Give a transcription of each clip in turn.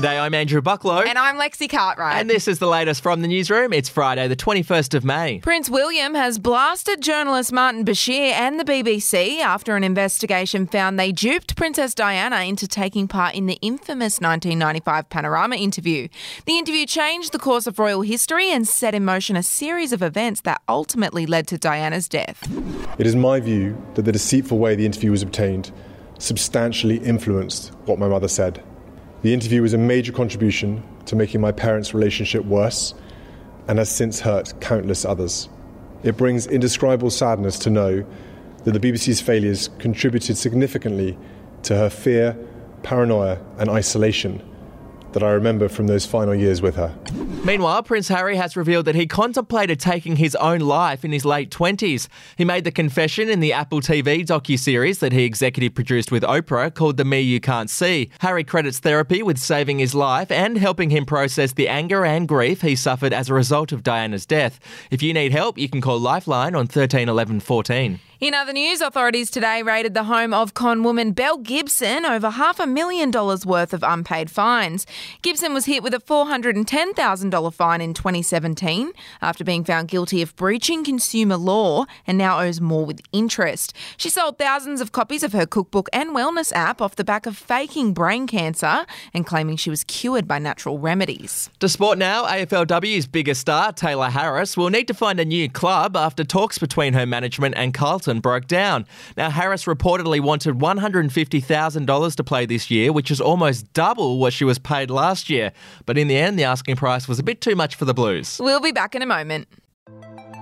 G'day, I'm Andrew Bucklow. And I'm Lexi Cartwright. And this is the latest from the newsroom. It's Friday, the 21st of May. Prince William has blasted journalist Martin Bashir and the BBC after an investigation found they duped Princess Diana into taking part in the infamous 1995 Panorama interview. The interview changed the course of royal history and set in motion a series of events that ultimately led to Diana's death. It is my view that the deceitful way the interview was obtained substantially influenced what my mother said. The interview was a major contribution to making my parents' relationship worse and has since hurt countless others. It brings indescribable sadness to know that the BBC's failures contributed significantly to her fear, paranoia, and isolation that I remember from those final years with her. Meanwhile, Prince Harry has revealed that he contemplated taking his own life in his late 20s. He made the confession in the Apple TV docu-series that he executive produced with Oprah called The Me You Can't See. Harry credits therapy with saving his life and helping him process the anger and grief he suffered as a result of Diana's death. If you need help, you can call Lifeline on 13 11 14. In other news, authorities today raided the home of con woman Belle Gibson over half a million dollars worth of unpaid fines. Gibson was hit with a $410,000 fine in 2017 after being found guilty of breaching consumer law and now owes more with interest. She sold thousands of copies of her cookbook and wellness app off the back of faking brain cancer and claiming she was cured by natural remedies. To sport now, AFLW's biggest star, Tayla Harris, will need to find a new club after talks between her management and Carlton broke down. Now, Harris reportedly wanted $150,000 to play this year, which is almost double what she was paid last year. But in the end, the asking price was a bit too much for the Blues. We'll be back in a moment.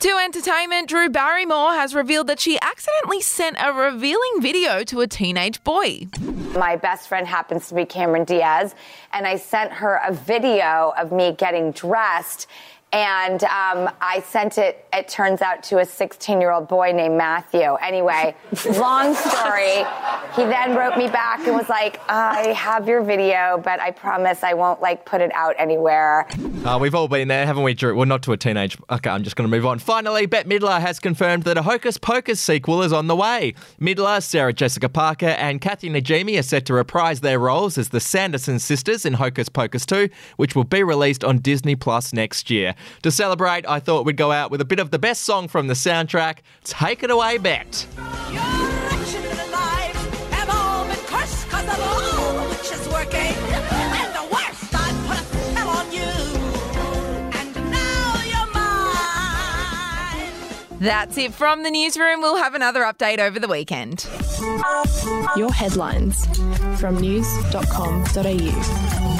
To entertainment, Drew Barrymore has revealed that she accidentally sent a revealing video to a teenage boy. My best friend happens to be Cameron Diaz, and I sent her a video of me getting dressed. And um, I sent it, it turns out, to a 16 year old boy named Matthew. Anyway, long story. He then wrote me back and was like, I have your video, but I promise I won't like put it out anywhere. Uh, we've all been there, haven't we, Drew? Well, not to a teenage. Okay, I'm just going to move on. Finally, Bette Midler has confirmed that a Hocus Pocus sequel is on the way. Midler, Sarah Jessica Parker, and Kathy Najimy are set to reprise their roles as the Sanderson sisters in Hocus Pocus 2, which will be released on Disney Plus next year. To celebrate, I thought we'd go out with a bit of the best song from the soundtrack. Take it away, Bette. That's it from the newsroom. We'll have another update over the weekend. Your headlines from news.com.au.